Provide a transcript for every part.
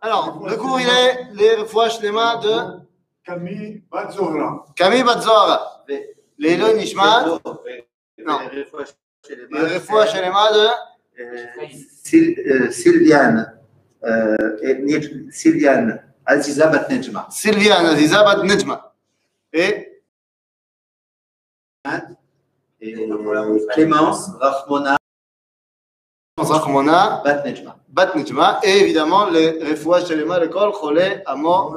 Alors, le cours, il est les refoua shlema de Camille Batzora. Camille Batzora. Lélo Nishmat. Non. Les refoua shlema de Syl- euh, Sylviane, euh, Sylviane Aziza Batnejma. Sylviane Aziza Bat Nejma. Et Et euh, Clémence Rachmona. Bat Nejma. Et évidemment, les refoua shlema de Kol Chole Amo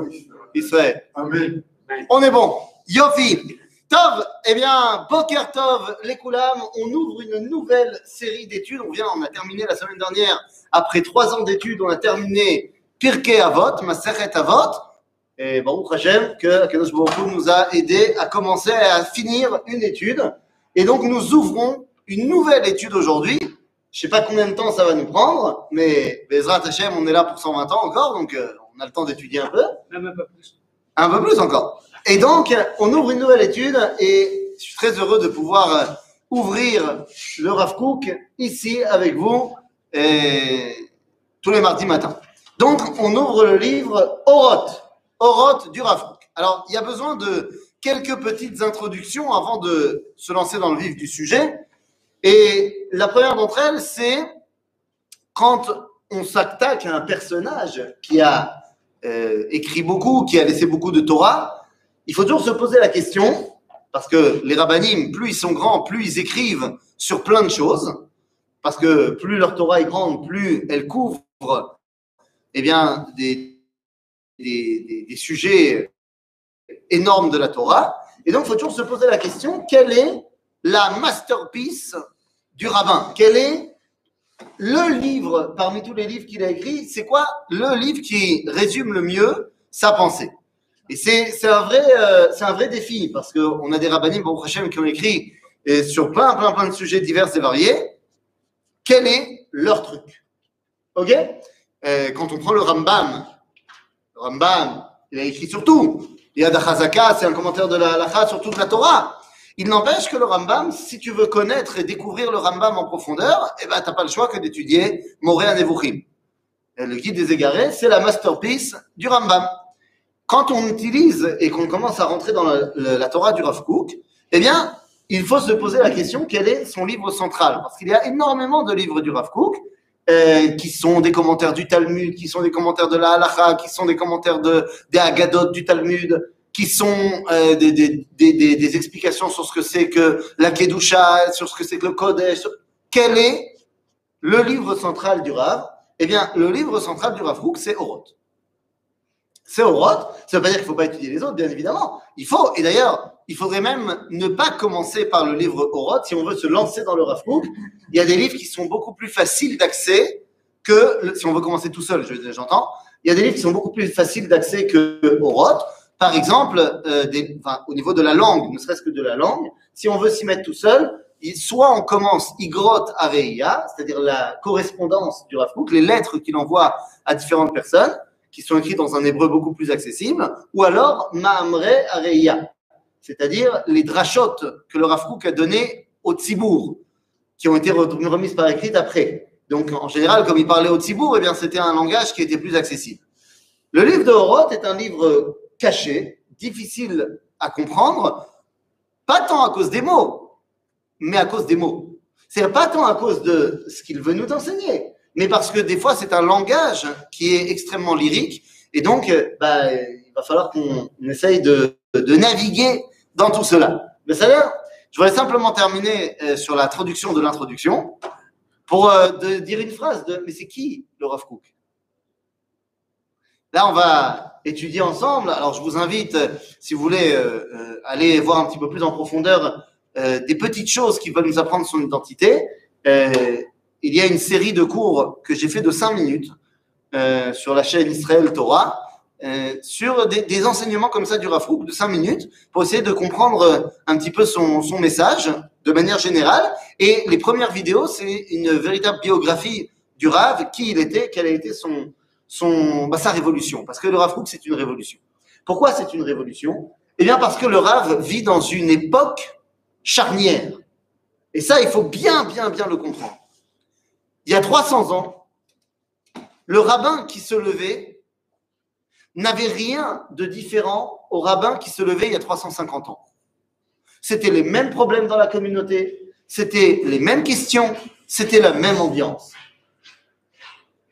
Israël. Amen. On est bon. Yofi. Tov, eh bien, Boker Tov, les Koulam, on ouvre une nouvelle série d'études. On vient, on a terminé la semaine dernière, après trois ans d'études, on a terminé Pirkei Avot, Maseret Avot. Et Baruch Hashem, que Akadosh Baruch nous a aidé à commencer à finir une étude. Et donc, nous ouvrons une nouvelle étude aujourd'hui. Je sais pas combien de temps ça va nous prendre, mais Bezrat Hashem, on est là pour 120 ans encore, donc euh, on a le temps d'étudier un peu. Même un peu plus. Un peu plus encore. Et donc, on ouvre une nouvelle étude et je suis très heureux de pouvoir euh, ouvrir le Rav Kook ici avec vous et tous les mardis matins. Donc, on ouvre le livre Oroth, Oroth du Rav Kook. Alors, il y a besoin de quelques petites introductions avant de se lancer dans le vif du sujet. Et la première d'entre elles, c'est quand on s'attaque à un personnage qui a euh, écrit beaucoup, qui a laissé beaucoup de Torah, il faut toujours se poser la question, parce que les rabbinim, plus ils sont grands, plus ils écrivent sur plein de choses, parce que plus leur Torah est grande, plus elle couvre eh bien, des, sujets énormes de la Torah. Et donc, il faut toujours se poser la question, quelle est la masterpiece du rabbin Quel est le livre, parmi tous les livres qu'il a écrits, c'est quoi le livre qui résume le mieux sa pensée? Et c'est un, vrai, euh, un vrai défi, parce qu'on a des rabbinim, Baruch Hashem, qui ont écrit euh, sur plein, plein, plein de sujets divers et variés. Quel est leur truc? Ok? Euh, Quand on prend le Rambam, le Rambam, il a écrit sur tout. Yad HaChazaka, c'est un commentaire de la halakha sur toute la Torah. Il n'empêche que le Rambam, si tu veux connaître et découvrir le Rambam en profondeur, eh ben, t'as pas le choix que d'étudier Moré Nevuchim. Le guide des égarés, c'est la masterpiece du Rambam. Quand on utilise et qu'on commence à rentrer dans la, Torah du Rav Kook, eh bien, il faut se poser la question quel est son livre central? Parce qu'il y a énormément de livres du Rav Kook euh, qui sont des commentaires du Talmud, qui sont des commentaires de la Halacha, qui sont des commentaires de, des Haggadot du Talmud, qui sont euh, des, des, des, des, explications sur ce que c'est que la Kedusha, sur ce que c'est que le Kodesh. Quel est le livre central du Rav? Eh bien, le livre central du Rav c'est Oroth. C'est Oroth. Ça ne veut pas dire qu'il ne faut pas étudier les autres, bien évidemment. Il faut, et d'ailleurs, il faudrait même ne pas commencer par le livre Oroth si on veut se lancer dans le Rav. Il y a des livres qui sont beaucoup plus faciles d'accès que, si on veut commencer tout seul, je- j'entends, il y a des livres qui sont beaucoup plus faciles d'accès que Oroth. Par exemple, euh, des- enfin, au niveau de la langue, ne serait-ce que de la langue, si on veut s'y mettre tout seul, soit on commence Igrot Areia, c'est-à-dire la correspondance du Rav Kook, les lettres qu'il envoie à différentes personnes, qui sont écrites dans un hébreu beaucoup plus accessible, ou alors Maamre Areia, c'est-à-dire les drachot que le Rav Kook a donné au Tzibour, qui ont été re- remises par écrit après. Donc, en général, comme il parlait au Tzibour, eh bien, c'était un langage qui était plus accessible. Le livre de Horoth est un livre caché, difficile à comprendre, pas tant à cause des mots, mais à cause des mots. C'est pas tant à cause de ce qu'il veut nous enseigner, mais parce que des fois, c'est un langage qui est extrêmement lyrique, et donc, euh, bah, il va falloir qu'on essaye de, naviguer dans tout cela. Mais ça je voudrais simplement terminer euh, sur la traduction de l'introduction pour euh, dire une phrase de mais c'est qui le Rav Kook? Là, on va étudier ensemble. Alors, je vous invite, euh, si vous voulez, euh, euh, aller voir un petit peu plus en profondeur euh, des petites choses qui veulent nous apprendre son identité. Il y a une série de cours que j'ai fait de 5 minutes sur la chaîne Israël Torah, sur des, enseignements comme ça du Rav Kook de 5 minutes pour essayer de comprendre un petit peu son, son message de manière générale. Et les premières vidéos, c'est une véritable biographie du Rav, qui il était, quelle a été son, son, bah, sa révolution. Parce que le Rav Kook, c'est une révolution. Pourquoi c'est une révolution? Eh bien, parce que le Rav vit dans une époque charnière. Et ça, il faut bien, bien, bien le comprendre. Il y a 300 ans, le rabbin qui se levait n'avait rien de différent au rabbin qui se levait il y a 350 ans. C'était les mêmes problèmes dans la communauté, c'était les mêmes questions, c'était la même ambiance.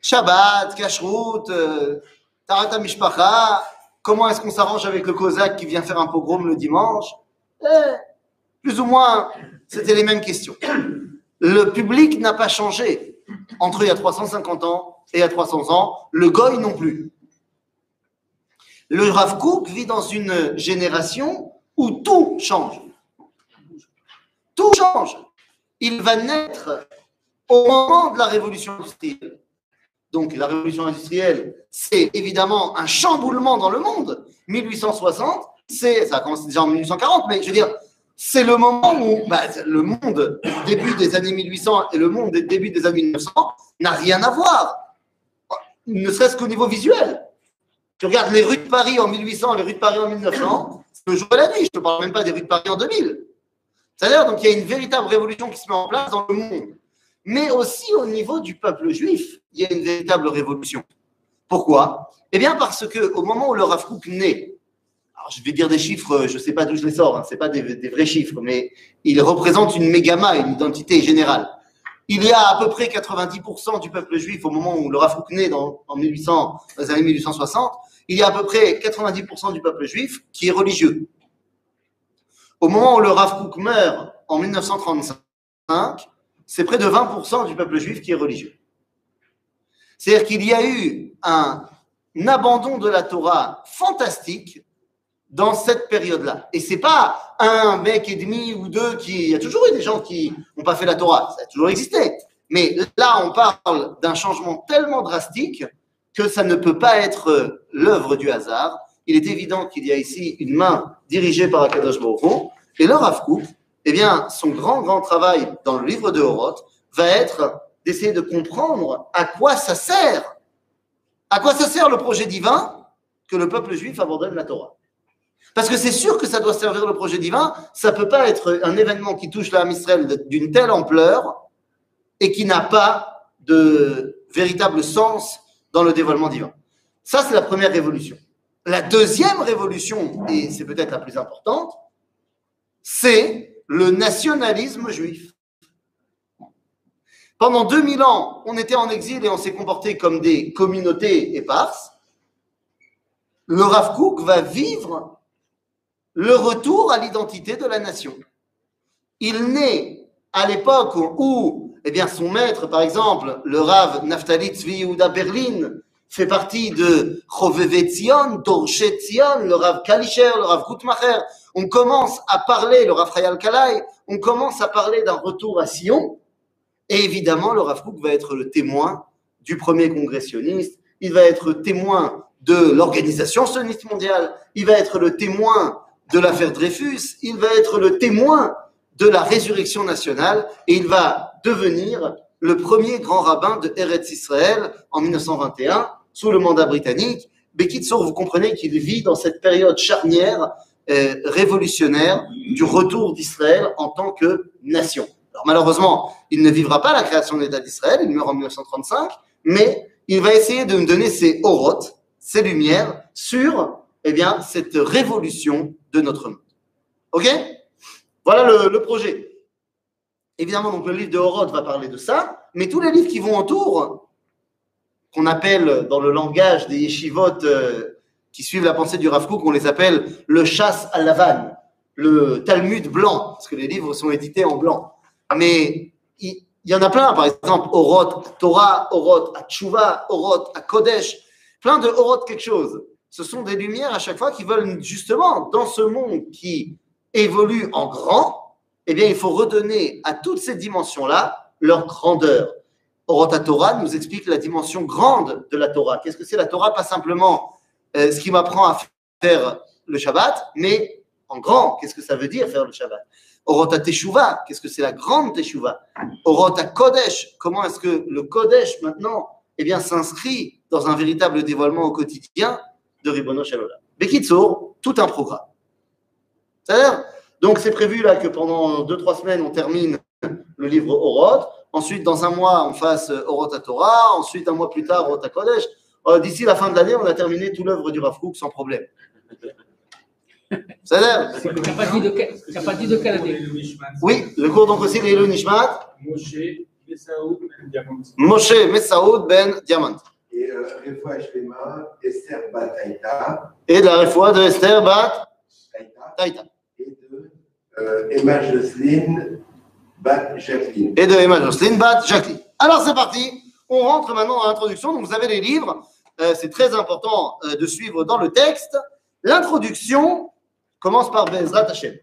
Shabbat, Kashrut, euh, Tarata Mishpacha, comment est-ce qu'on s'arrange avec le Cosaque qui vient faire un pogrom le dimanche? Eh, Plus ou moins, c'était les mêmes questions. Le public n'a pas changé entre il y a 350 ans et il y a 300 ans, le goy non plus. Le Rav Kook vit dans une génération où tout change. Tout change. Il va naître au moment de la révolution industrielle. Donc la révolution industrielle, c'est évidemment un chamboulement dans le monde. 1860, c'est ça a commencé déjà en 1840, mais je veux dire, c'est le moment où bah, le monde début des années 1800 et le monde début des années 1900 n'a rien à voir, ne serait-ce qu'au niveau visuel. Tu regardes les rues de Paris en 1800 et les rues de Paris en 1900, c'est le jour et la nuit. Je ne te parle même pas des rues de Paris en 2000. C'est-à-dire, donc, il y a une véritable révolution qui se met en place dans le monde. Mais aussi au niveau du peuple juif, il y a une véritable révolution. Pourquoi? Eh bien, parce que au moment où le Rav Kook naît, alors je vais dire des chiffres, je ne sais pas d'où je les sors, hein, ce n'est pas des, des vrais chiffres, mais il représente une mégama, une identité générale. Il y a à peu près 90% du peuple juif au moment où le Rav Kook naît dans, en 1800, dans les années 1860, il y a à peu près 90% du peuple juif qui est religieux. Au moment où le Rav Kook meurt en 1935, c'est près de 20% du peuple juif qui est religieux. C'est-à-dire qu'il y a eu un, abandon de la Torah fantastique dans cette période-là. Et c'est pas un mec et demi ou deux qui. Il y a toujours eu des gens qui n'ont pas fait la Torah, ça a toujours existé. Mais là, on parle d'un changement tellement drastique que ça ne peut pas être l'œuvre du hasard. Il est évident qu'il y a ici une main dirigée par Akadosh Baruch Hu. Et le Rav eh bien, son grand, grand travail dans le livre de Horoth va être d'essayer de comprendre à quoi ça sert. À quoi ça sert le projet divin que le peuple juif abandonne la Torah Parce que c'est sûr que ça doit servir le projet divin, ça ne peut pas être un événement qui touche l'âme Israël d'une telle ampleur et qui n'a pas de véritable sens dans le dévoilement divin. Ça, c'est la première révolution. La deuxième révolution, et c'est peut-être la plus importante, c'est le nationalisme juif. Pendant 2000 ans, on était en exil et on s'est comporté comme des communautés éparses. Le Rav Kook va vivre le retour à l'identité de la nation. Il naît à l'époque où eh bien, son maître, par exemple, le Rav Naftali Tzvi Berlin, fait partie de Choveve Tzion, Dorche Tzion, le Rav Kalischer, le Rav Gutmacher. On commence à parler, le Rav Chayal Kalai, on commence à parler d'un retour à Sion. Et évidemment, le Rav Kook va être le témoin du premier congrès sioniste. Il va être témoin de l'organisation sioniste mondiale. Il va être le témoin de l'affaire Dreyfus. Il va être le témoin de la résurrection nationale. Et il va devenir le premier grand rabbin de Eretz Israël en 1921 sous le mandat britannique. Bekitsour, vous comprenez qu'il vit dans cette période charnière euh, révolutionnaire du retour d'Israël en tant que nation. Alors malheureusement, il ne vivra pas la création de l'État d'Israël, il meurt en 1935, mais il va essayer de nous donner ses orotes, ses lumières sur eh bien, cette révolution de notre monde. OK? Voilà le projet. Évidemment, donc le livre de Horoth va parler de ça, mais tous les livres qui vont autour, qu'on appelle dans le langage des yeshivot euh, qui suivent la pensée du Rav Kook, on les appelle le chasse à la le Talmud blanc, parce que les livres sont édités en blanc. Mais il, y en a plein, par exemple, Oroth Torah, Oroth à Tchouva, Oroth Kodesh, plein de Oroth quelque chose. Ce sont des lumières à chaque fois qui veulent justement, dans ce monde qui évolue en grand, eh bien, il faut redonner à toutes ces dimensions-là leur grandeur. Orota Torah nous explique la dimension grande de la Torah. Qu'est-ce que c'est la Torah? Pas simplement euh, ce qui m'apprend à faire le Shabbat, mais en grand, qu'est-ce que ça veut dire faire le Shabbat? Orota Teshuvah, qu'est-ce que c'est la grande Teshuvah? Orota Kodesh, comment est-ce que le Kodesh maintenant eh bien, s'inscrit dans un véritable dévoilement au quotidien de Ribono Shalom. Bekitsour, tout un programme. C'est-à-dire, donc c'est prévu là que pendant 2-3 semaines, on termine le livre Oroth. ensuite dans un mois on fasse euh, Orot Torah, ensuite un mois plus tard Orot Kodesh. Euh, D'ici la fin de l'année, on a terminé tout l'œuvre du Rav Kook sans problème. Ça a l'air Tu n'as pas dit de quelle- tu n'as pas dit de quelle année Oui, le cours donc aussi Leilou Nishmat, Moshe, Esaou, Ben Diamant. Moshe Messaoud Ben Diamant. Et euh, Refoua Shlema, Esther Bataïta, Et de la réfoua de Esther Bat Taïta, euh, Emma Jocelyne Bat Jacqueline. et de Emma Jocelyne Bat Jacqueline. Alors c'est parti, on rentre maintenant dans l'introduction. Donc vous avez les livres, Euh, c'est très important euh, de suivre dans le texte. L'introduction commence par Bezrat Hashem.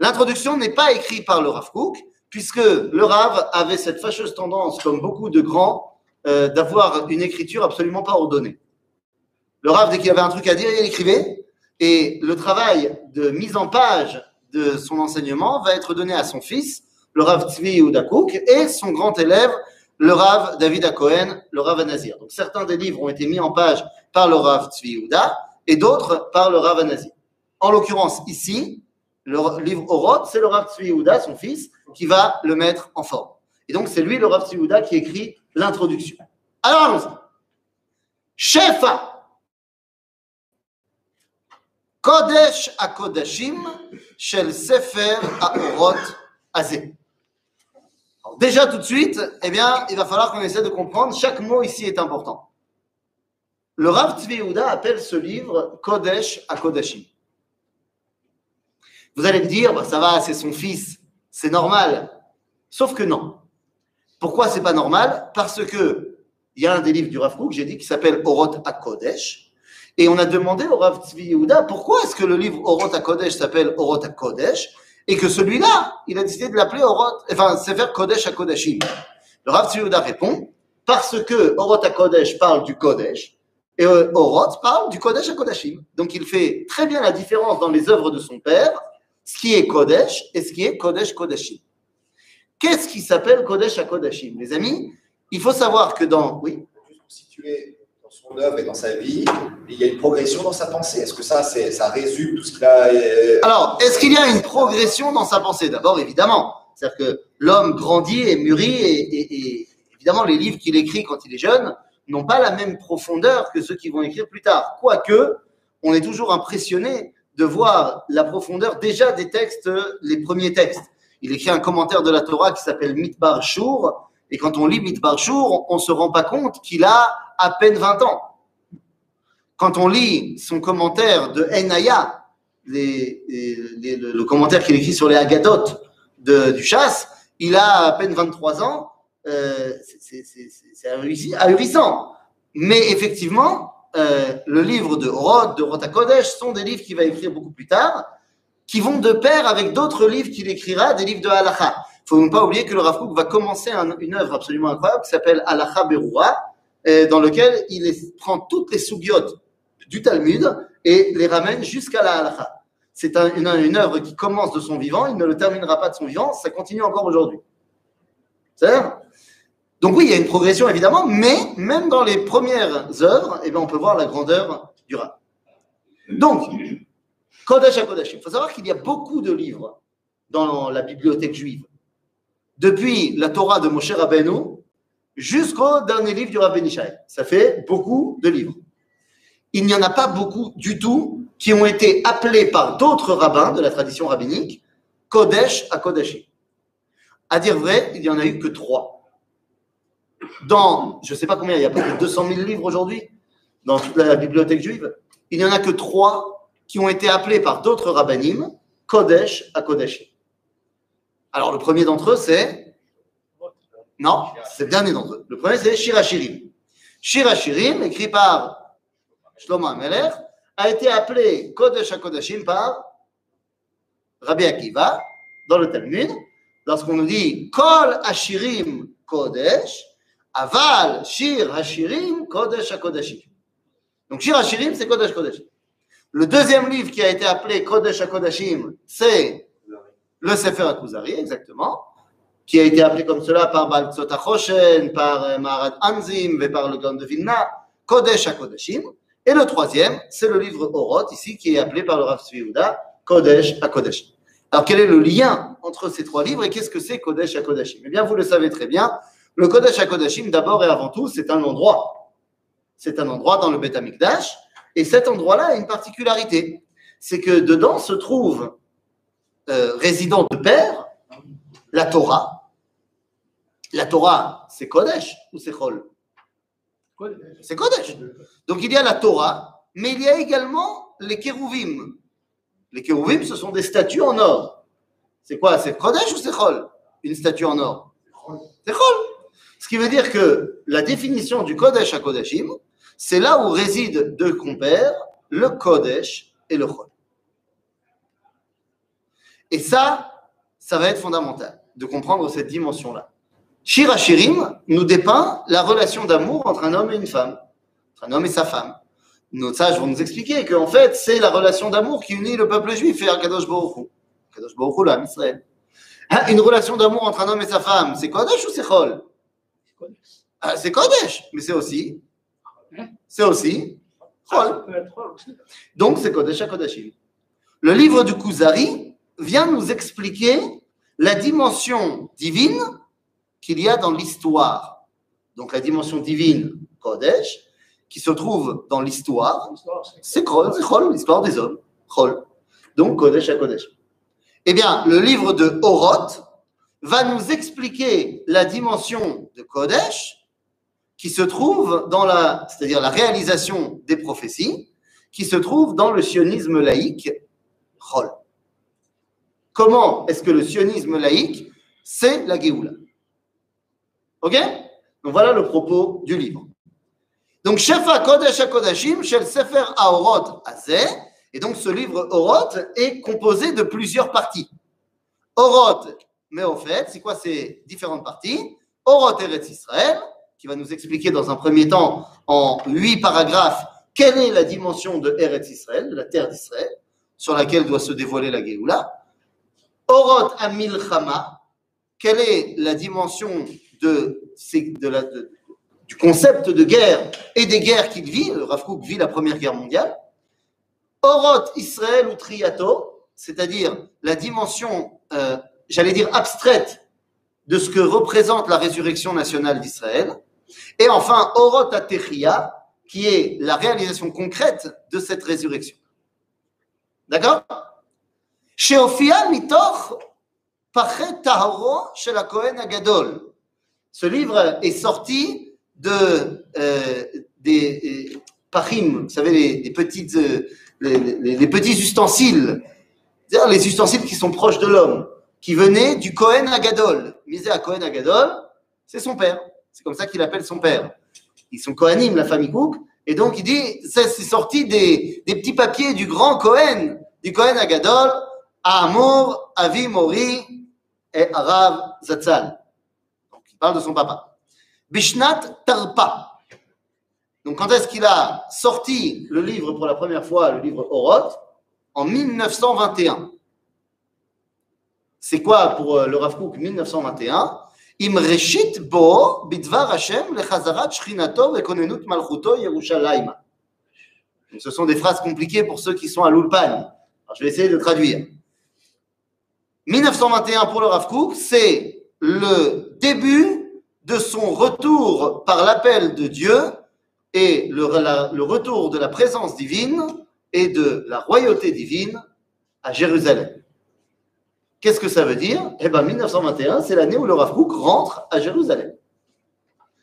L'introduction n'est pas écrite par le Rav Kook, puisque le Rav avait cette fâcheuse tendance, comme beaucoup de grands, d'avoir une écriture absolument pas ordonnée. Le Rav, dès qu'il avait un truc à dire, il écrivait, et le travail de mise en page de son enseignement va être donné à son fils, le Rav Tzvi Yehuda Kook, et son grand élève, le Rav David Cohen, le Rav Anazir. Donc certains des livres ont été mis en page par le Rav Tzvi Yehuda, et d'autres par le Rav Anazir. En l'occurrence, ici, le livre Oroth, c'est le Rav Tzvi Yehuda, son fils, qui va le mettre en forme. Et donc, c'est lui, le Rav Tzvi Yehuda, qui écrit l'introduction. Alors, allons-y. Kodesh HaKodashim shel Sefer Azeh. Alors, Déjà, tout de suite, eh bien, il va falloir qu'on essaie de comprendre. Chaque mot ici est important. Le Rav Tzvi Yehuda appelle ce livre Kodesh HaKodashim. Vous allez me dire, bah, ça va, c'est son fils, c'est normal. Sauf que non. Pourquoi c'est pas normal? Parce que il y a un des livres du Rav Kook, j'ai dit, qui s'appelle Orot HaKodesh. Et on a demandé au Rav Tzvi Yehuda pourquoi est-ce que le livre Orot HaKodesh s'appelle Orot HaKodesh et que celui-là, il a décidé de l'appeler Orot, enfin, Sefer Kodesh HaKodashim. Le Rav Tzvi Yehuda répond parce que Orot HaKodesh parle du Kodesh et euh, Orot parle du Kodesh HaKodashim. Donc il fait très bien la différence dans les œuvres de son père, ce qui est Kodesh et ce qui est Kodesh Kodashim. Qu'est-ce qui s'appelle Kodesh HaKodashim Les amis, il faut savoir que dans. Oui? Situer œuvre et dans sa vie, il y a une progression dans sa pensée. Est-ce que ça, ça résume tout ce qu'il a euh, Alors, est-ce qu'il y a une progression dans sa pensée? D'abord, évidemment. C'est-à-dire que l'homme grandit et mûrit, et, évidemment, les livres qu'il écrit quand il est jeune n'ont pas la même profondeur que ceux qu'il vont écrire plus tard. Quoique, on est toujours impressionné de voir la profondeur déjà des textes, les premiers textes. Il écrit un commentaire de la Torah qui s'appelle Mitbar Shur, et quand on lit Mitbar Shur, on ne se rend pas compte qu'il a à peine 20 ans. Quand on lit son commentaire de Enaya, le, commentaire qu'il écrit sur les Agadotes de- du chasse, il a à peine 23 ans. euh, c'est- ahurissant. Mais effectivement, euh, le livre de Rod, de Rota Kodesh, sont des livres qu'il va écrire beaucoup plus tard, qui vont de pair avec d'autres livres qu'il écrira, des livres de Halacha. Faut pas oublier que le Rav va commencer un- une œuvre absolument incroyable qui s'appelle Halacha Berura, euh, dans lequel il prend toutes les sougiotes du Talmud et les ramène jusqu'à la Halacha. C'est un- une, œuvre qui commence de son vivant, il ne le terminera pas de son vivant, ça continue encore aujourd'hui. C'est ça Donc oui, il y a une progression évidemment, mais même dans les premières œuvres, eh bien, on peut voir la grandeur du Rav. Donc, Kodesh à Kodashim. Il faut savoir qu'il y a beaucoup de livres dans la bibliothèque juive. Depuis la Torah de Moshe Rabbeinu jusqu'au dernier livre du Rabbi Ishai. Ça fait beaucoup de livres. Il n'y en a pas beaucoup du tout qui ont été appelés par d'autres rabbins de la tradition rabbinique Kodesh à Kodashim. À dire vrai, il n'y en a eu que trois. Dans, je ne sais pas combien, il y a de 200 000 livres aujourd'hui dans toute la bibliothèque juive. Il n'y en a que trois qui ont été appelés par d'autres rabbinim Kodesh à Kodashim. Alors, le premier d'entre eux, c'est? Non, c'est le dernier d'entre eux. Le premier, c'est Shirachirim. Shirachirim, écrit par Shlomo Ameler, a été appelé Kodesh à Kodashim par Rabbi Akiva dans le Talmud. Lorsqu'on nous dit Kol Ashirim Kodesh, Aval Shir Hashirim Kodesh à Kodashim. Donc, Shir Hashirim, c'est Kodesh Kodashim. Le deuxième livre qui a été appelé Kodesh HaKodashim, c'est le Sefer HaKuzari, exactement, qui a été appelé comme cela par Baltzot HaChoshen, par euh, Maharad Anzim et par le Gaon de Vilna, Kodesh HaKodashim. Et le troisième, c'est le livre Oroth, ici, qui est appelé par le Rav Yehuda, Kodesh HaKodashim. Alors, quel est le lien entre ces trois livres et qu'est-ce que c'est Kodesh HaKodashim Eh bien, vous le savez très bien, le Kodesh HaKodashim, d'abord et avant tout, c'est un endroit. C'est un endroit dans le Beth Amikdash, et cet endroit-là a une particularité. C'est que dedans se trouve, euh, résident de père, la Torah. La Torah, c'est Kodesh ou c'est Chol? C'est Kodesh. Donc il y a la Torah, mais il y a également les Kérouvim. Les Kérouvim, ce sont des statues en or. C'est quoi? C'est Kodesh ou c'est Chol? Une statue en or C'est Chol. Ce qui veut dire que la définition du Kodesh à Kodashim, c'est là où résident deux compères, le Kodesh et le Chol. Et ça, ça va être fondamental de comprendre cette dimension-là. Shir Hashirim nous dépeint la relation d'amour entre un homme et une femme, entre un homme et sa femme. Nos sages vont nous expliquer qu'en fait, c'est la relation d'amour qui unit le peuple juif et Akadosh Baruch. Akadosh Baruch l'âme Israël. Hein, Une relation d'amour entre un homme et sa femme, c'est Kodesh ou c'est Chol? Ah, C'est Kodesh, mais c'est aussi, c'est aussi Chol. Donc, c'est Kodesh à Kodashim. Le livre du Kuzari vient nous expliquer la dimension divine qu'il y a dans l'histoire. Donc, la dimension divine, Kodesh, qui se trouve dans l'histoire, c'est l'histoire des hommes. Donc, Kodesh à Kodesh. Eh bien, le livre de Oroth va nous expliquer la dimension de Kodesh qui se trouve dans la, c'est-à-dire la réalisation des prophéties, qui se trouve dans le sionisme laïque, Chol. Comment est-ce que le sionisme laïque, c'est la Géoula? Ok? Donc voilà le propos du livre. Donc, Shefa Kodesh HaKodashim, Shel Sefer Aorot Azeh, et donc ce livre Oroth est composé de plusieurs parties. Oroth, mais au fait, c'est quoi? Ces différentes parties Oroth Eretz Israël, qui va nous expliquer dans un premier temps, en huit paragraphes, quelle est la dimension de Eretz Israël, de la terre d'Israël, sur laquelle doit se dévoiler la Géoula. Oroth Amilchama, quelle est la dimension du concept de guerre et des guerres qu'il vit, le Rav Kook vit la Première Guerre mondiale. Oroth Israël ou Triato, c'est-à-dire la dimension, euh, j'allais dire abstraite, de ce que représente la résurrection nationale d'Israël. Et enfin, Oroth Atechia, qui est la réalisation concrète de cette résurrection. D'accord? Ce livre est sorti de, euh, des euh, pachim, vous savez, les, petites, euh, les, petits ustensiles, c'est-à-dire les ustensiles qui sont proches de l'homme, qui venaient du Kohen Agadol. Misé à Kohen Agadol, c'est son père. C'est comme ça qu'il appelle son père. Ils sont Kohanim, la famille Cook, et donc il dit, ça c'est sorti des, des petits papiers du grand Kohen, du Kohen Agadol, Amour, Avi Mori et Arav Zatzal. Donc il parle de son papa. Bishnat Tarpa. Donc, quand est-ce qu'il a sorti le livre pour la première fois, le livre Oroth En 1921. C'est quoi pour euh, le Rav Kook 1921 Im reshit bo bidvar Hashem lechazarat shchinato vekonenut malchuto Yerushalayma. Donc, Ce sont des phrases compliquées pour ceux qui sont à l'Ulpan. Je vais essayer de traduire. 1921 pour le Rav Kook, c'est le début de son retour par l'appel de Dieu et le, retour de la présence divine et de la royauté divine à Jérusalem. Qu'est-ce que ça veut dire? Eh bien, 1921, c'est l'année où le Rav Kook rentre à Jérusalem.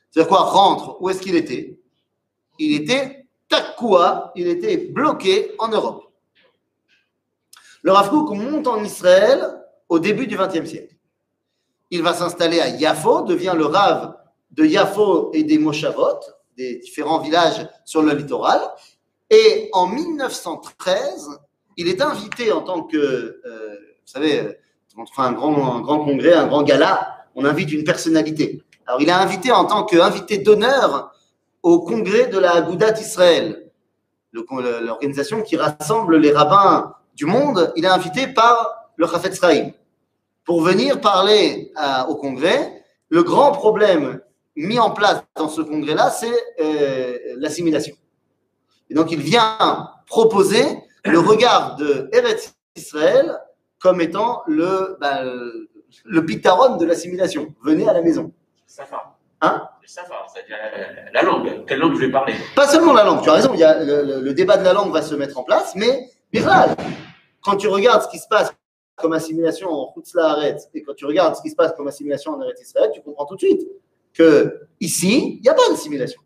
C'est-à-dire quoi? Rentre, où est-ce qu'il était? Il était takua, il était bloqué en Europe. Le Rav Kook monte en Israël au début du XXe siècle. Il va s'installer à Yafo, devient le Rav de Yafo et des Moshavot, des différents villages sur le littoral. Et en 1913, il est invité en tant que, euh, vous savez, euh, on fait un grand, grand congrès, un grand gala, on invite une personnalité. Alors, il est invité en tant qu'invité d'honneur au congrès de la Agudat Israël, l'organisation qui rassemble les rabbins du monde. Il est invité par le Chafetz Chaim pour venir parler à- au congrès. Le grand problème mis en place dans ce congrès-là, c'est euh, l'assimilation. Et donc, il vient proposer le regard de Eretz Israël comme étant le, bah, le- pitaron de l'assimilation. Venez à la maison. Safa. Hein? Le Safa, c'est-à-dire la, la langue. Quelle langue je vais parler? Pas seulement la langue, tu as raison, il y a, le, débat de la langue va se mettre en place, mais Birral, quand tu regardes ce qui se passe comme assimilation en Haaretz et quand tu regardes ce qui se passe comme assimilation en Eretz Israël, tu comprends tout de suite que ici, il n'y a pas d'assimilation.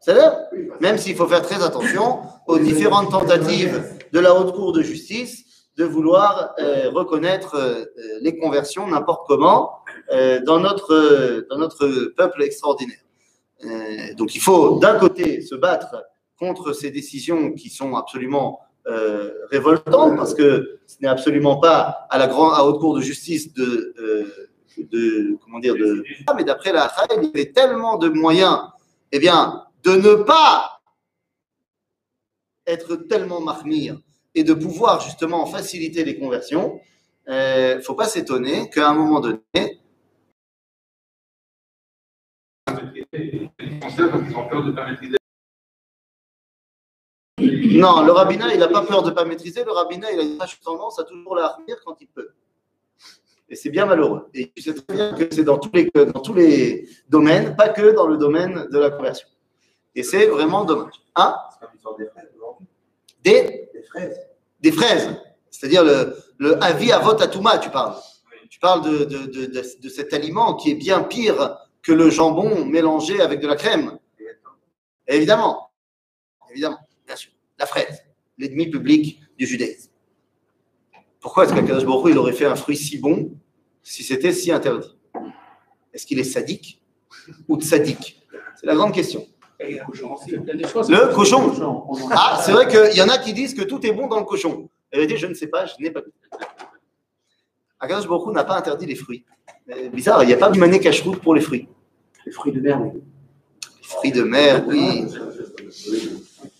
C'est-à-dire, même s'il faut faire très attention aux différentes tentatives de la Haute Cour de justice de vouloir euh, reconnaître euh, euh, les conversions n'importe comment dans, notre, dans notre peuple extraordinaire. Donc il faut d'un côté se battre contre ces décisions qui sont absolument euh, révoltantes parce que ce n'est absolument pas à la grande à haute cour de justice de, euh, comment dire de mais d'après la Haï, il y avait tellement de moyens eh bien de ne pas être tellement marmire et de pouvoir justement faciliter les conversions. Ne faut pas s'étonner qu'à un moment donné, qu'ils ont peur de. Non, le rabbinat, il n'a pas peur de ne pas maîtriser. Le rabbinat, il a une tendance à toujours la harmir quand il peut. Et c'est bien malheureux. Et tu sais très bien que c'est dans tous les, dans tous les domaines, pas que dans le domaine de la conversion. Et c'est vraiment dommage. Hein des. Des, fraises. des fraises, c'est-à-dire le, le avis à vote à tu parles. Tu parles de, de, de, de, cet aliment qui est bien pire que le jambon mélangé avec de la crème. Évidemment. Évidemment. La fraise, l'ennemi public du judaïsme. Pourquoi est-ce qu'Akadosh Baruch il aurait fait un fruit si bon si c'était si interdit? Est-ce qu'il est sadique ou tzadique C'est la grande question. Le cochon. Ah, c'est vrai qu'il y en a qui disent que tout est bon dans le cochon. Elle a dit, je ne sais pas, je n'ai pas vu. Akadosh Baruch n'a pas interdit les fruits. Mais bizarre, il n'y a pas de mané cacheroute pour les fruits. Les fruits de mer, oui. Les fruits de mer, oui.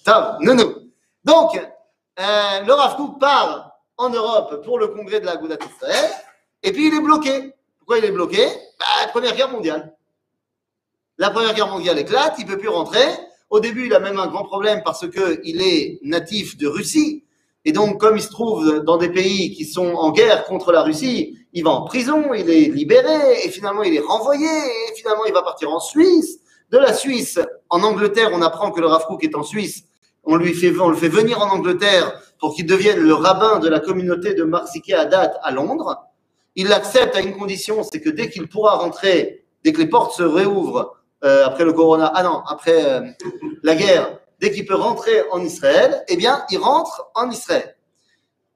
Top, non, non. Donc, euh, le Rav Kook part en Europe pour le congrès de la Gouda Israël, et puis il est bloqué. Pourquoi il est bloqué? Bah, Première guerre mondiale. La Première Guerre mondiale éclate, il ne peut plus rentrer. Au début, il a même un grand problème parce qu'il est natif de Russie. Et donc, comme il se trouve dans des pays qui sont en guerre contre la Russie, il va en prison, il est libéré, et finalement, il est renvoyé, et finalement, il va partir en Suisse. De la Suisse, en Angleterre, on apprend que le Rav est en Suisse. On, lui fait, on le fait venir en Angleterre pour qu'il devienne le rabbin de la communauté de Marsiké Haddad à Londres. Il l'accepte à une condition, c'est que dès qu'il pourra rentrer, dès que les portes se réouvrent euh, après le corona, ah non, après euh, la guerre, dès qu'il peut rentrer en Israël, eh bien, il rentre en Israël.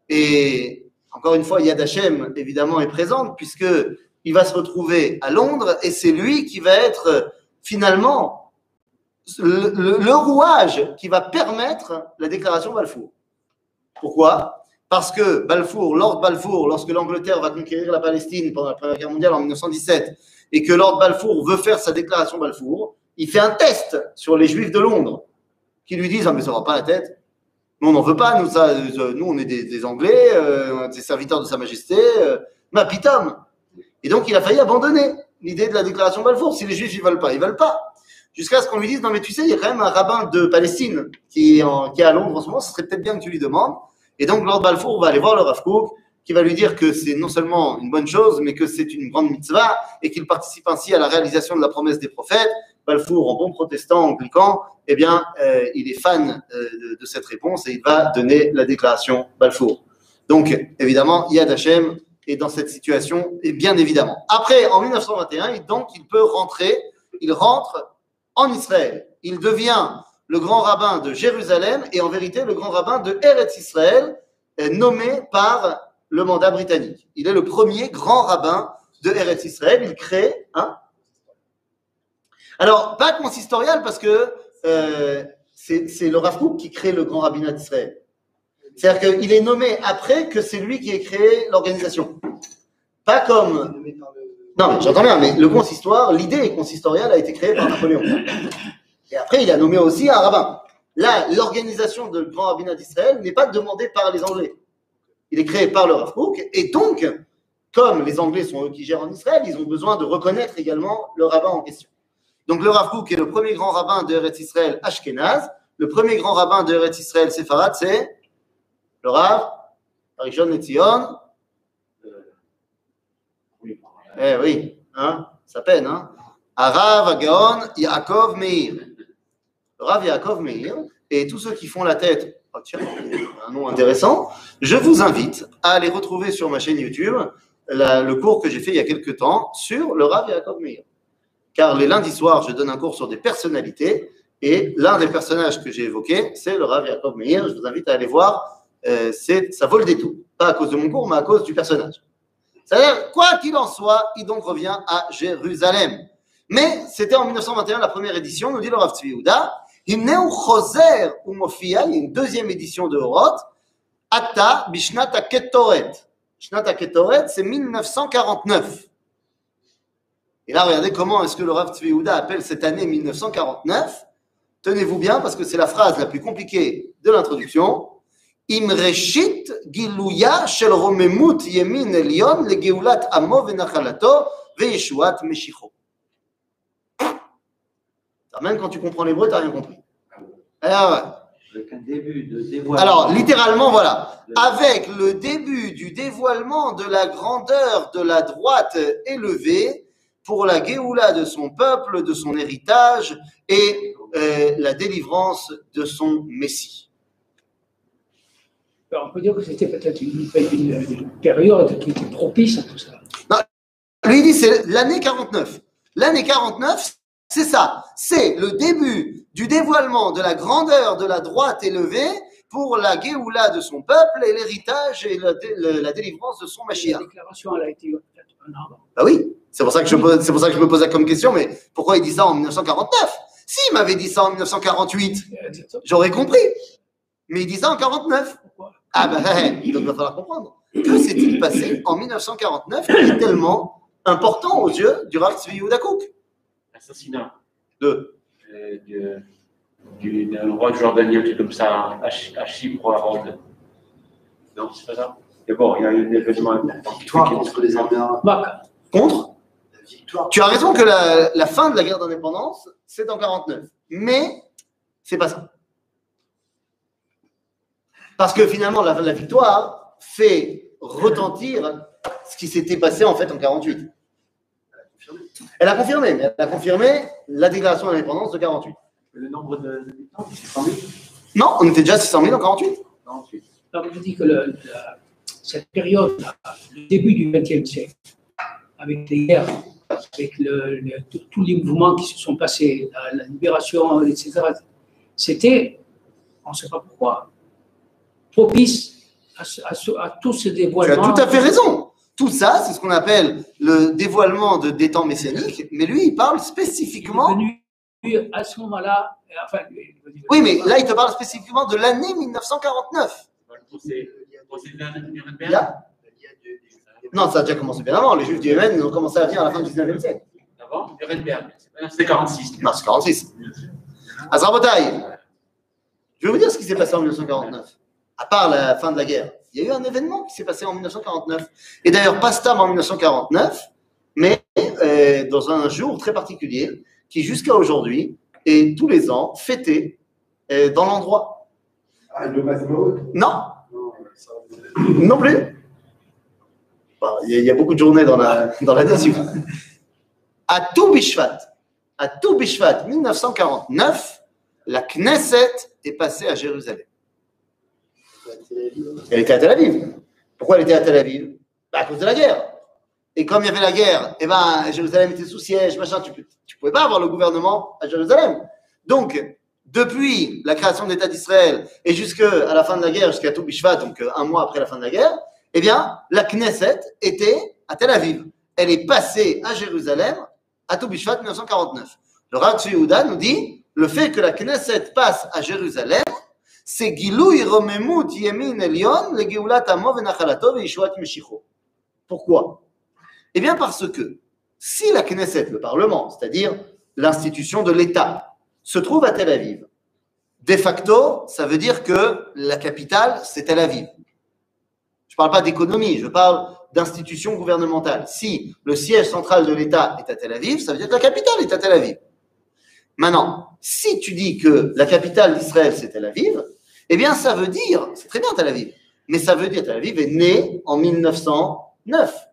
Et encore une fois, Yad Hashem, évidemment, est présente, puisque il va se retrouver à Londres, et c'est lui qui va être euh, finalement le, rouage qui va permettre la déclaration Balfour. Pourquoi? Parce que Balfour, Lord Balfour, lorsque l'Angleterre va conquérir la Palestine pendant la Première Guerre mondiale en 1917, et que Lord Balfour veut faire sa déclaration Balfour, il fait un test sur les Juifs de Londres, qui lui disent ah mais ça va pas la tête. Nous on n'en veut pas, nous ça, nous on est des, Anglais, euh, des serviteurs de Sa Majesté, euh, ma pitam. Et donc il a failli abandonner l'idée de la déclaration Balfour. Si les Juifs ils veulent pas, ils veulent pas. Jusqu'à ce qu'on lui dise non mais tu sais il y a quand même un rabbin de Palestine qui est, en- qui est à Londres en ce moment, ce serait peut-être bien que tu lui demandes. Et donc Lord Balfour va aller voir le Rav Kook, qui va lui dire que c'est non seulement une bonne chose, mais que c'est une grande mitzvah et qu'il participe ainsi à la réalisation de la promesse des prophètes. Balfour, en bon protestant anglican, eh bien, euh, il est fan euh, de, de cette réponse et il va donner la déclaration Balfour. Donc, évidemment, Yad Hashem est dans cette situation, et bien évidemment. Après, en 1921, il- donc, il peut rentrer, il rentre en Israël. Il devient le grand rabbin de Jérusalem et en vérité le grand rabbin de Eretz Israël, euh, nommé par le mandat britannique. Il est le premier grand rabbin de Eretz Israël. Il crée, hein Alors, pas consistorial parce que euh, c'est le Rav qui crée le grand rabbinat d'Israël. C'est-à-dire qu'il est nommé après que c'est lui qui ait créé l'organisation. Pas comme. Non, mais j'entends bien, mais le consistoire, l'idée consistoriale a été créée par Napoléon. Et après, il a nommé aussi un rabbin. Là, l'organisation de grand rabbinat d'Israël n'est pas demandée par les Anglais. Il est créé par le Rav Kook. Et donc, comme les Anglais sont eux qui gèrent en Israël, ils ont besoin de reconnaître également le rabbin en question. Donc, le Rav Kook est le premier grand rabbin de Eretz Israël Ashkenaz. Le premier grand rabbin de Eretz Israël Séfarad, c'est le Rav Rishon LeZion, Oui. Eh oui, hein, ça peine, hein. Arav Agaon Yaakov Meir. Rav Yaakov Meir, et tous ceux qui font la tête, oh tiens, un nom intéressant, je vous invite à aller retrouver sur ma chaîne YouTube le cours que j'ai fait il y a quelques temps sur le Rav Yaakov Meir. Car les lundis soirs, je donne un cours sur des personnalités, et l'un des personnages que j'ai évoqué, c'est le Rav Yaakov Meir. Je vous invite à aller voir, euh, ça vaut le détour. Pas à cause de mon cours, mais à cause du personnage. C'est-à-dire, quoi qu'il en soit, il donc revient à Jérusalem. Mais c'était en 1921 la première édition, nous dit le Rav Tzvi. Himneu Choser Umofia, il y a une deuxième édition de Horot. Ata Bishnat Ketoret. Bishnat Ketoret, c'est 1949. Et là, regardez comment est-ce que le Rav Tzvi appelle cette année 1949. Tenez-vous bien, parce que c'est la phrase la plus compliquée de l'introduction. Imreshit Giluya Shel Romemut Yemin Elion Legeulat Amo Venachalato Veyeshuat Meshicho. Même quand tu comprends l'hébreu, tu n'as rien compris. Alors, de dévoilement. Alors, littéralement, voilà. Avec le début du dévoilement de la grandeur de la droite élevée pour la Géoula de son peuple, de son héritage et euh, la délivrance de son Messie. Alors, on peut dire que c'était peut-être une, une- une période qui était propice à tout ça. Lui, il dit c'est l'année 49. L'année 49, c'est ça. C'est le début du dévoilement de la grandeur de la droite élevée pour la Géoula de son peuple et l'héritage et la, dé- la délivrance de son La Mashiach. déclaration, elle a été peut-être un an. Bah oui, c'est pour ça que je pose, c'est pour ça que je me posais comme question, mais pourquoi il dit ça en 1949 S'il m'avait dit ça en 1948, Exactement. j'aurais compris. Mais il dit ça en 49. Pourquoi? Ah ben, donc il va falloir comprendre. Que s'est-il passé en 1949 qui est tellement important aux yeux du Rav Tzvi Yehuda Kook L'assassinat De. euh, de- du d'un roi de Jordanie, un truc comme ça, à, à Chypre, à Rhodes. Non, c'est pas ça? Mais bon, il y a eu un événement important. Victoire contre les arabes. Marc, Contre? La victoire. Tu as raison que la, la fin de la guerre d'indépendance, c'est en 49. Mais c'est pas ça. Parce que finalement, la, la victoire fait retentir ce qui s'était passé en fait en 48. Elle a confirmé, elle a confirmé la déclaration d'indépendance de 48. Le nombre de- d'habitants, c'est 100 000 Non, on était déjà à 600 000 en 48. Non, c'est- alors je dis que le- la- cette période, le début du XXe siècle, avec les guerres, avec le- le- tous- tous les mouvements qui se sont passés, la, la libération, etc., c'était, on ne sait pas pourquoi, propice à, à ce- à tout ce Tu as dévoilement. tout à fait raison. Tout ça, c'est ce qu'on appelle le dévoilement de, des temps messianiques, mais lui, il parle Il est spécifiquement. venu à ce moment-là, enfin, Oui, mais là, il te parle spécifiquement de l'année 1949. Le procès, le procès de Nuremberg. Il y a- Non, ça a déjà commencé bien avant. Les Juifs du Yémen ont commencé à venir à la fin du 19e siècle. Avant, Nuremberg. C'était 46. Non, c'est 46. Azrabotaï, je vais vous dire ce qui s'est passé en 1949. À part la fin de la guerre, il y a eu un événement qui s'est passé en 1949. Et d'ailleurs, pas Stam en 1949, mais euh, dans un jour très particulier qui, jusqu'à aujourd'hui, est tous les ans fêté euh, dans l'endroit. Ah, le Non, Non, plus. Il y, a- il y a beaucoup de journées dans la, dans la nation. À tout Bishvat, à tout Bishvat 1949, la Knesset est passée à Jérusalem. Elle était à Tel Aviv. Pourquoi elle était à Tel Aviv? Bah, À cause de la guerre. Et comme il y avait la guerre, eh ben, Jérusalem était sous siège, machin, tu ne pouvais pas avoir le gouvernement à Jérusalem. Donc, depuis la création de l'État d'Israël et jusqu'à la fin de la guerre, jusqu'à tout Bishvat, donc euh, un mois après la fin de la guerre, eh bien, la Knesset était à Tel Aviv. Elle est passée à Jérusalem à tout Bishvat 1949. Le Rav Yehuda nous dit le fait que la Knesset passe à Jérusalem, c'est Gilui Romemut Yemin Elion le Geulat Amo Venachalato Veishuat Meshicho. Pourquoi? Eh bien, parce que si la Knesset, le Parlement, c'est-à-dire l'institution de l'État, se trouve à Tel Aviv, de facto, ça veut dire que la capitale, c'est Tel Aviv. Je ne parle pas d'économie, je parle d'institution gouvernementale. Si le siège central de l'État est à Tel Aviv, ça veut dire que la capitale est à Tel Aviv. Maintenant, si tu dis que la capitale d'Israël, c'est Tel Aviv, eh bien, ça veut dire, c'est très bien Tel Aviv, mais ça veut dire Tel Aviv est née en 1909.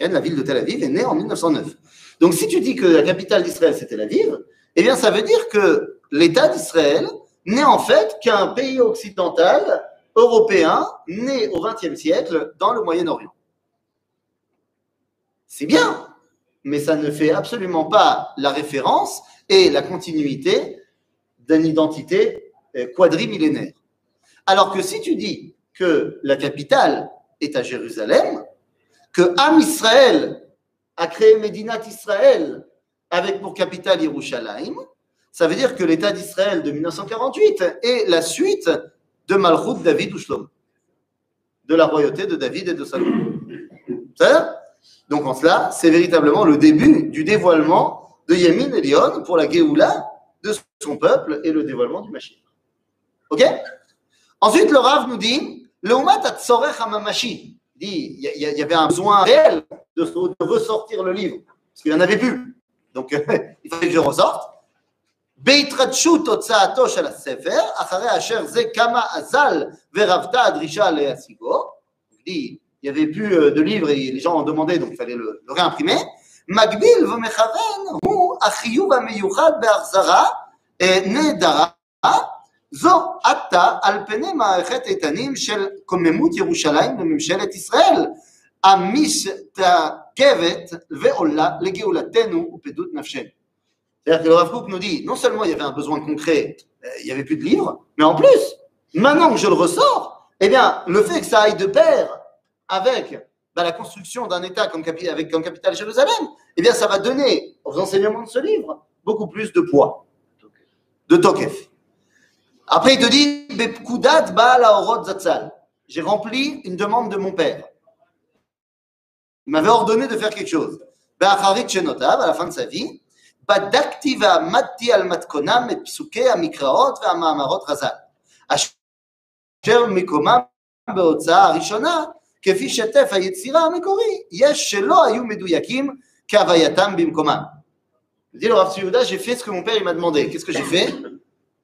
La ville de Tel Aviv est née en 1909. Donc si tu dis que la capitale d'Israël c'est Tel Aviv, eh bien ça veut dire que l'État d'Israël n'est en fait qu'un pays occidental européen né au XXe siècle dans le Moyen-Orient. C'est bien, mais ça ne fait absolument pas la référence et la continuité d'une identité euh, quadrimillénaire. Alors que si tu dis que la capitale est à Jérusalem, que Am Israël a créé Médinat Israël avec pour capitale Yerushalayim, ça veut dire que l'État d'Israël de 1948 est la suite de Malchut David ou de la royauté de David et de Salomon. Ça Donc en cela, c'est véritablement le début du dévoilement de Yemin et Lyon pour la Géoula de son peuple et le dévoilement du Mashiach. Ok Ensuite, le Rav nous dit, le Umat Hamamashi, dit, il y, y, avait un besoin réel de, de ressortir le livre, parce qu'il n'y en avait plus. Donc, il fallait que je ressorte. בהתחדשות הוצאתו של הספר, אחרי אשר זה כמה אזל ורבתה הדרישה להשיגו, dit, il n'y avait plus de livres et les gens en demandaient, donc il fallait le, le réimprimer. מקביל ומכוון הוא החיוב המיוחד בהחזרה נהדרה, זו עתה על פני מערכת איתנים של קוממות ירושלים בממשלת ישראל, המשתקבת ועולה לגאולתנו ופדות נפשנו. C'est-à-dire que le Rav Kook nous dit, non seulement il y avait un besoin concret, il n'y avait plus de livres, mais en plus, maintenant que je le ressors, eh bien, le fait que ça aille de pair avec bah, la construction d'un État comme, capi avec comme capitale Jérusalem, eh bien, ça va donner aux enseignements de ce livre beaucoup plus de poids, de tokef. Après, il te dit, Bepkudat Baal Aorot Zatzal. J'ai rempli une demande de mon père. Il m'avait ordonné de faire quelque chose. Be'acharit Shenotav, à la fin de sa vie, בדקתי ועמדתי על מתכונם את פסוקי המקראות והמאמרות חז"ל, אשר מקומם בהוצאה הראשונה, כפי שטף היצירה המקורי, יש שלא היו מדויקים כהווייתם במקומם. Dit le Rav Yehuda, j'ai fait ce que mon père il m'a demandé. Qu'est-ce que j'ai fait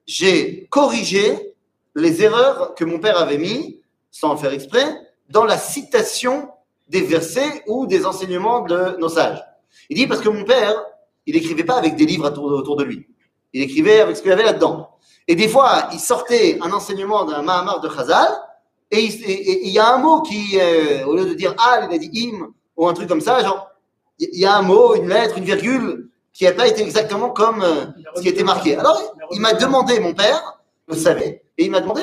J'ai corrigé les erreurs que mon père avait mis, sans le faire exprès, dans la citation des versets ou des enseignements de nos sages. Il dit parce que mon père, il n'écrivait pas avec des livres autour, de lui. Il écrivait avec ce qu'il y avait là-dedans. Et des fois, il sortait un enseignement d'un Mahamar de Chazal, et il y a un mot qui, euh, au lieu de dire al, il a dit im, ou un truc comme ça, genre, il y a un mot, une lettre, une virgule, qui n'a pas été exactement comme euh, ce qui était marqué. Alors, il m'a demandé, mon père, le savait, et il m'a demandé,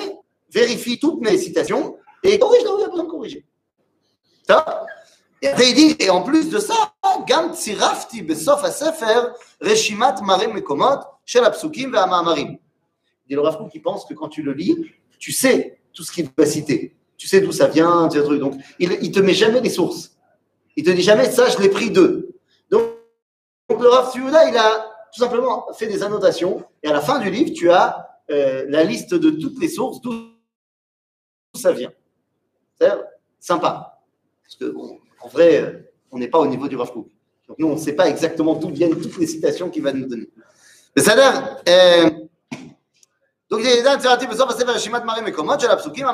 vérifie toutes mes citations, et corrige là où il y a besoin de corriger. Ça et après, il dit, et en plus de ça, Gam tsirafti besof reshimat mare mekomot shel apsukim ve'amamarim. Il dit le Rav qui pense que quand tu le lis, tu sais tout ce qu'il va citer. Tu sais d'où ça vient, tu truc. Donc, il ne te met jamais les sources. Il ne te dit jamais, ça, je l'ai pris d'eux. Donc, le Rav Souda, il a tout simplement fait des annotations. Et à la fin du livre, tu as euh, la liste de toutes les sources, d'où ça vient. C'est sympa. Parce que, en vrai, euh, on n'est pas au niveau du Rav Kook. Donc, nous, on ne sait pas exactement d'où viennent toutes les citations qu'il va nous donner. Mais ça a l'air. Euh, donc ידע צירתי בסוף הספר רשימת מראה מקומות של הפסוקים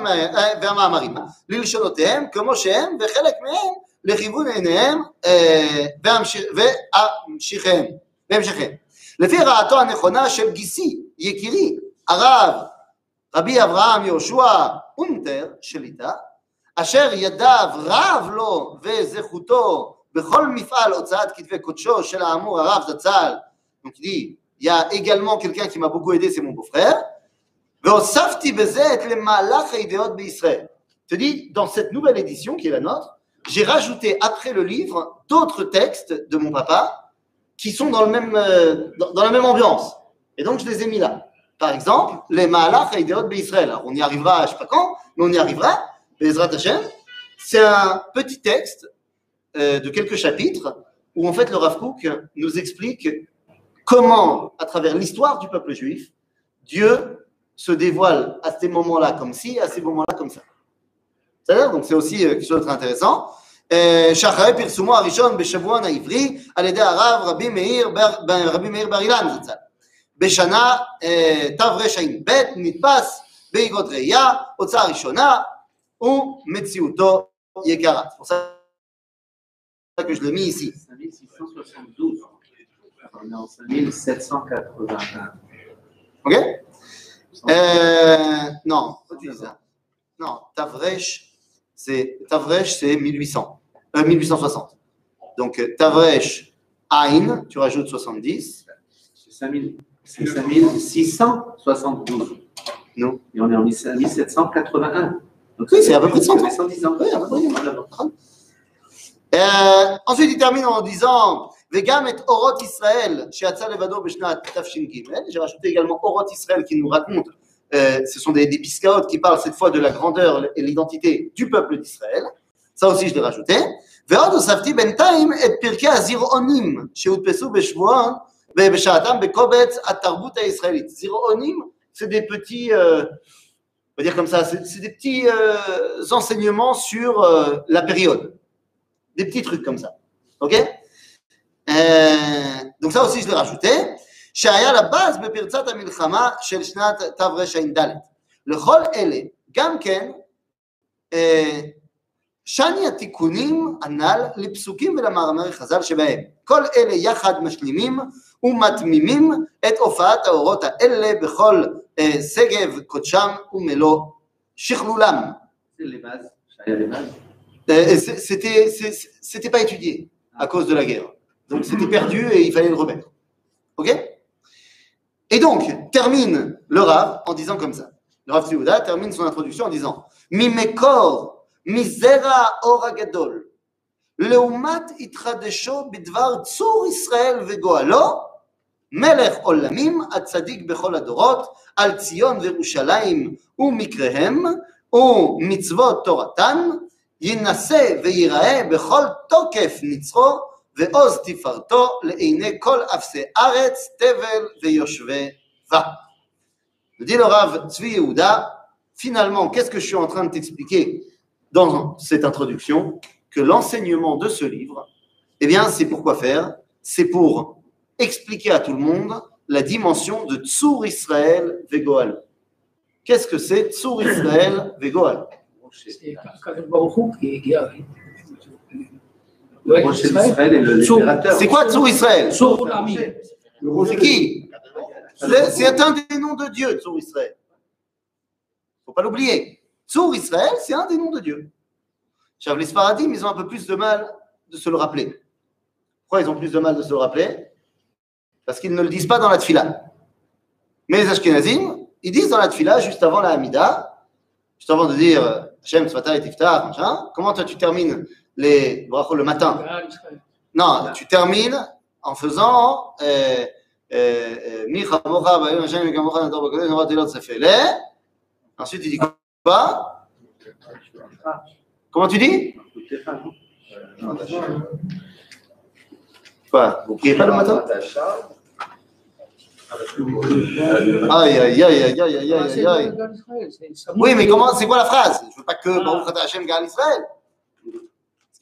והמאמרים ללשונותיהם כמו שהם וחלק מהם לכיוון עיניהם והמשיכיהם והמשכיהם. לפי רעתו הנכונה של גיסי, יקירי, הרב רבי אברהם יהושע אונטר שליטה אשר ידיו רב לו וזכותו בכל מפעל הוצאת כתבי קודשו של האמור הרב זצ"ל, donc il dit, il y a également quelqu'un qui m'a beaucoup aidé, c'est mon beau-frère, je dis, dans cette nouvelle édition qui est la nôtre, j'ai rajouté après le livre d'autres textes de mon papa qui sont dans, le même, euh, dans, la même ambiance. Et donc, je les ai mis là. Par exemple, les Maalach Haïdeot Israël. Alors, on y arrivera, je ne sais pas quand, mais on y arrivera. Bezrat Hashem. C'est un petit texte euh, de quelques chapitres où, en fait, le Rav nous explique comment, à travers l'histoire du peuple juif, Dieu se dévoile à ces moments-là comme ci, à ces moments-là comme ça. C'est-à-dire, donc c'est aussi quelque chose de très intéressant. שאחרי פרסומו הראשון בשבועון העברי על ידי הרב רבי מאיר, רבי מאיר בר אילן זצ"ל. בשנה תרע"ב נדפס באגרות ראייה, הוצאה ראשונה, ומציאותו יקרה. C'est pour ça que je l'ai mis ici. 5672. On est en 5781. Ok Euh, Non. Non, Tavresh, c'est Tavresh, c'est 1800, euh, 1860. Donc euh, Tavresh Ain, tu rajoutes 70. C'est 5000 c'est 5672. Non. Et on est en 1781. Donc Oui, c'est à peu près de 100 ans. 110 ans. Oui, à peu près, voilà. Euh, ensuite, il termine en disant Vegam et Orot Israël, Sheatza Levado Beshnat Tafshin Gimel. J'ai rajouté également Orot Israël qui nous raconte, euh, ce sont des, des piscaotes qui parlent cette fois de la grandeur et l'identité du peuple d'Israël. Ça aussi, je l'ai rajouté. ועוד הוספתי בינתיים את פרקי הזירעונים שהודפסו בשבועון ובשעתם בקובץ התרבות הישראלית. זירעונים, c'est des petits, euh, on va dire comme ça, c'est c'est des petits euh, enseignements sur euh, la période. Des petits trucs comme ça. Ok Euh, Donc ça aussi, je l'ai rajouté. שהיה לבאז בפרצת המלחמה של שנת תרע"ד. לכל אלה, גם כן, אה, שני התיקונים הנ"ל לפסוקים ולמאמרי חז"ל שבהם. כל אלה יחד משלימים ומתמימים את הופעת האורות האלה בכל אה, שגב קודשם ומלוא שכלולם. C'est les bases. Chaya les bases. Euh, c'est- C'était c'est- c'était pas étudié à cause de la guerre. Donc c'était perdu et il fallait le remettre. Ok? Et donc, termine le Rav en disant comme ça. Le Rav Tzouda termine son introduction en disant Mimekor, Mizera Oragadol, Leumat Itradesho Bidvar Tsur Israël Vegoalo, Melech Olamim, Atzadik Bechol Adorot, Al Tzion Verushalayim, Umikrehem, U Mitzvot Toratan, Yinase Veirae Bechol Tokef Nitzro, ועוז תפארתו לעיני כל אפסי ארץ, תבל ויושבי בה. Dit le Rav Tzvi Yehuda, finalement, qu'est-ce que je suis en train de t'expliquer dans cette introduction Que l'enseignement de ce livre, eh bien, c'est pour quoi faire C'est pour expliquer à tout le monde la dimension de Tsur Israël Vegoal. Qu'est-ce que c'est Tsur Israël Vegoal C'est Ouais, Israël. le libérateur. C'est quoi Israël. C'est qui C'est un des noms de Dieu, Tsur Israël. faut pas l'oublier. Tsur Israël, c'est un des noms de Dieu. Chav, les Sparadim, ils ont un peu plus de mal de se le rappeler. Pourquoi ils ont plus de mal de se le rappeler? Parce qu'ils ne le disent pas dans la tfila. Mais les Ashkenazim, ils disent dans la tfila, juste avant la Hamida, juste avant de dire euh, Hashem, Tzvata et Tiftar, comment toi tu termines les le matin Israël. non, tu termines en faisant. Ensuite, tu dis quoi? Comment tu dis? Quoi? Vous priez pas le matin? Aïe, aïe, aïe, aïe, aïe, aïe, Ah, aïe, c'est aïe. dans Israël, c'est- ça Oui, mais comment C'est quoi la phrase? Je veux pas que Ah. Baruch Ata Hashem Gal Israël. Ce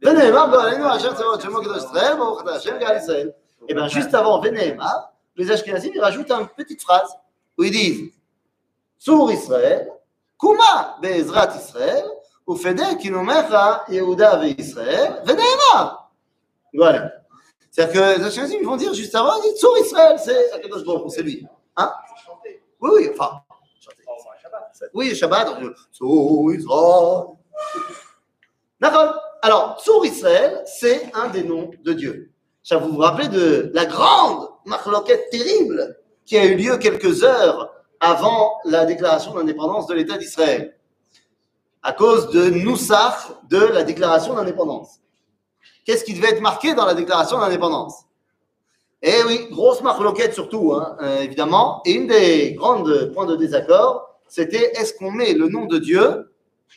Venehemar Gohanenu Hashem Et bien juste avant Venehemar, les Ashkenazim ils rajoutent une petite phrase où ils disent Sour Israël, Kuma Be'ezrat Israël, Ufede Kinomecha Yehuda Ve'Israël, Venehemar. Voilà. C'est-à-dire que les Ashkenazim ils vont dire juste avant, ils disent Sour Israël, c'est c'est lui. Hein? Oui, oui, enfin. Oui, Shabbat. Oui, Shabbat. Sour Israël. D'accord Alors, Tsur Israël, c'est un des noms de Dieu. Ça, vous vous rappelez de la grande marloquette terrible qui a eu lieu quelques heures avant la déclaration d'indépendance de l'État d'Israël, à cause de Noussach de la déclaration d'indépendance. Qu'est-ce qui devait être marqué dans la déclaration d'indépendance? Eh oui, grosse marloquette surtout, hein, euh, évidemment. Et une des grandes points de désaccord, c'était est-ce qu'on met le nom de Dieu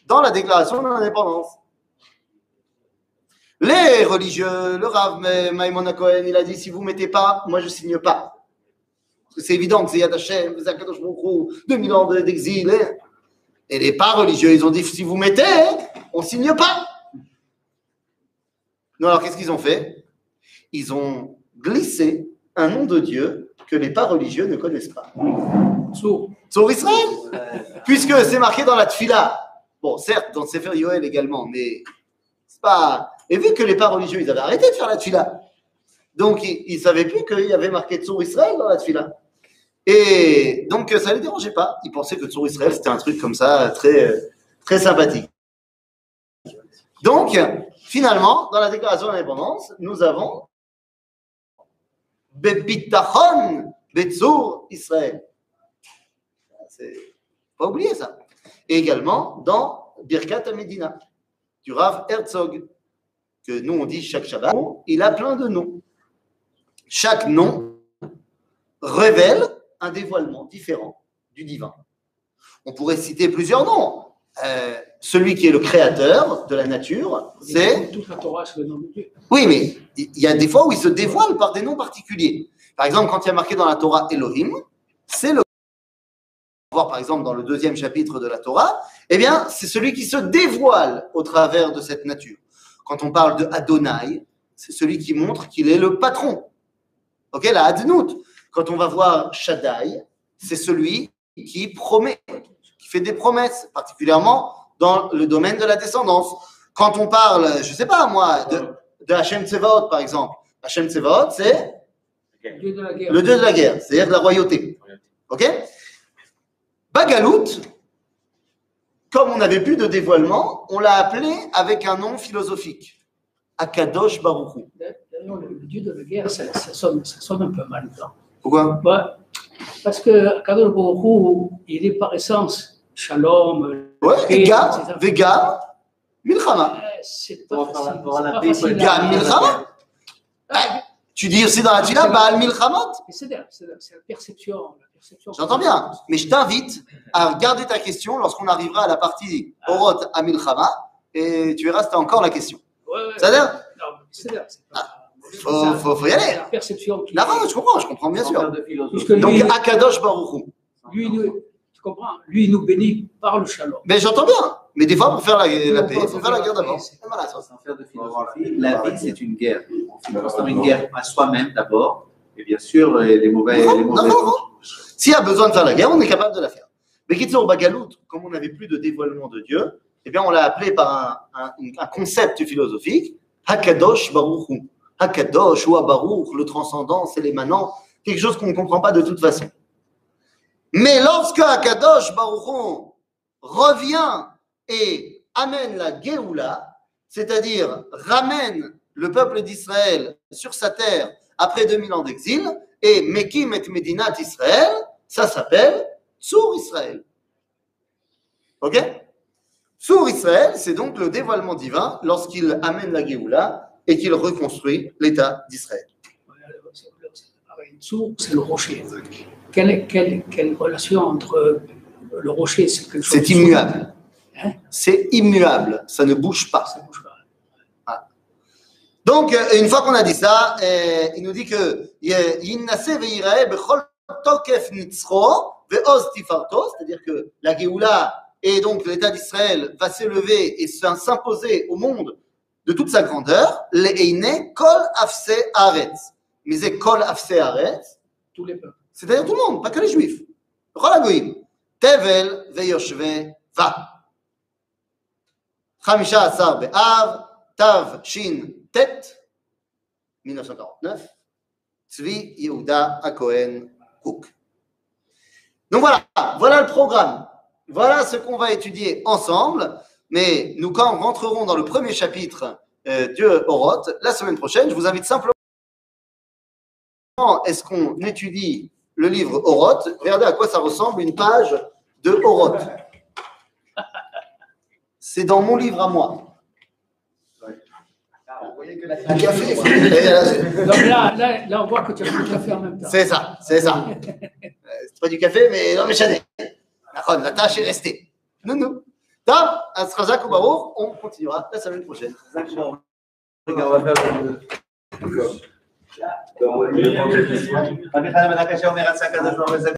dans la déclaration d'indépendance? Les religieux, le Rav Maïmon Cohen, il a dit si vous mettez pas, moi je signe pas. Parce que c'est évident que c'est Yad Hashem, c'est Akadosh Baruch Hu, 2000 ans d'exil. hein. Et les pas religieux, ils ont dit si vous mettez, on signe pas. Non, alors qu'est-ce qu'ils ont fait? Ils ont glissé un nom de Dieu que les pas religieux ne connaissent pas. Sourd. Sur Israël Puisque c'est marqué dans la Tfila. Bon, certes, dans le Sefer Yoel également, mais c'est pas. Et vu que les pas religieux, ils avaient arrêté de faire la Tfila. Donc, ils ne savaient plus qu'il y avait marqué Tsur Israël dans la Tfila. Et donc, ça ne les dérangeait pas. Ils pensaient que Tsur Israël, c'était un truc comme ça, très, très sympathique. Donc, finalement, dans la déclaration d'indépendance, nous avons Bebitachon Betsur Israël. C'est pas oublier ça. Et également dans Birkat Medina du Rav Herzog, que nous on dit chaque Shabbat, il a plein de noms. Chaque nom révèle un dévoilement différent du divin. On pourrait citer plusieurs noms. Euh, celui qui est le créateur de la nature, c'est Toute la Torah, c'est le nom de Dieu. oui, mais il y a des fois où il se dévoile par des noms particuliers. Par exemple, quand il y a marqué dans la Torah Elohim, c'est le. On va voir par exemple dans le deuxième chapitre de la Torah, eh bien, c'est celui qui se dévoile au travers de cette nature. Quand on parle de Adonai, c'est celui qui montre qu'il est le patron. Ok, la Adnout. Quand on va voir Shaddai, c'est celui qui promet, qui fait des promesses, particulièrement dans le domaine de la descendance. Quand on parle, je sais pas moi, de, de Hachem Tsevaot, par exemple. Hachem Tsevaot, c'est Le Dieu de la guerre. le dieu de la guerre, c'est-à-dire de la royauté. Ok? Bagalout, comme on n'avait plus de dévoilement, on l'a appelé avec un nom philosophique. Akadosh Baruchou. D'ailleurs, le le Dieu de la guerre, ça, ça sonne, ça sonne un peu mal. non? Pourquoi? Ouais. Parce que Kadosh Baruch Hu, il est par essence shalom. Ouais, et Gam, etc. Vegam, Milchama. C'est pas facile. pas Gam Milchama? Ah, Tu dis aussi dans la Tila, Baal Milchamot? mais C'est perception. la perception. J'entends bien, mais je t'invite à regarder ta question lorsqu'on arrivera à la partie Oroth à Milchama, et tu verras si tu as encore la question. Ouais, ouais. C'est-à-dire Non, mais c'est là, c'est pas- faut- c'est faut- faut y aller. c'est La perception qui. Là, je comprends, je comprends bien sûr. Donc, lui, Akadosh Baruchou. lui, nous- tu comprends Lui, il nous bénit par le shalom. Mais j'entends bien. Mais des fois, pour faire la, paix, peut il faut faire la guerre d'abord. ça. Sans faire de philosophie, la vie c'est une guerre. On constamment une guerre à soi-même d'abord, et bien sûr les les mauvais. Non, les non, mauvais non, non. S'il y a besoin de faire la guerre, on est capable de la faire. Mais Kitsour Bagalout, comme on n'avait plus de dévoilement de Dieu, eh bien, on l'a appelé par un, concept philosophique, Hakadosh Baruchou. Hakadosh ou Baruch, le transcendant, c'est l'émanant, quelque chose qu'on ne comprend pas de toute façon. Mais lorsque Hakadosh Baruchou revient et amène la Géoula, c'est-à-dire ramène le peuple d'Israël sur sa terre après 2000 ans d'exil, et Mekim et Medinat Israël, ça s'appelle Tsur Israël. Ok? Tsur Israël, c'est donc le dévoilement divin lorsqu'il amène la Géoula et qu'il reconstruit l'État d'Israël. Tsur, c'est le rocher. Quelle, quelle, quelle relation entre le rocher c'est quelque chose C'est immuable. Hein C'est immuable, ça ne bouge pas. Ça bouge pas. Donc, euh, une fois qu'on a dit ça, euh, il nous dit que Tolkef Nitzro, Ve'oz Tifarto, c'est-à-dire que la Géoula et donc l'État d'Israël va s'élever et s'imposer au monde de toute sa grandeur, Le'eine Kol Afse Aretz. Mais c'est Kol Afse Aretz, tous les peuples. C'est-à-dire tout le monde, pas que les Juifs. Rolagoïm. Tevel Ve'yoshve Va. Khamisha Asar Be'av, Tav Shin Tet, 1949. Tzvi Yehuda Akohen donc voilà, voilà le programme. Voilà ce qu'on va étudier ensemble. Mais nous, quand rentrerons dans le premier chapitre euh, du Horoth, la semaine prochaine, je vous invite simplement Comment est-ce qu'on étudie le livre Horoth Regardez à quoi ça ressemble une page de Horoth. C'est dans mon livre à moi. Un café. Donc là, là, là, on voit que tu as pris le café en même temps. C'est ça, c'est ça. Euh, C'est pas du café, mais non, mais Nachon, la tâche est restée. Non, non. Tom, Asrazak ou Baruch, on continuera la semaine prochaine. Regarde, on va faire le-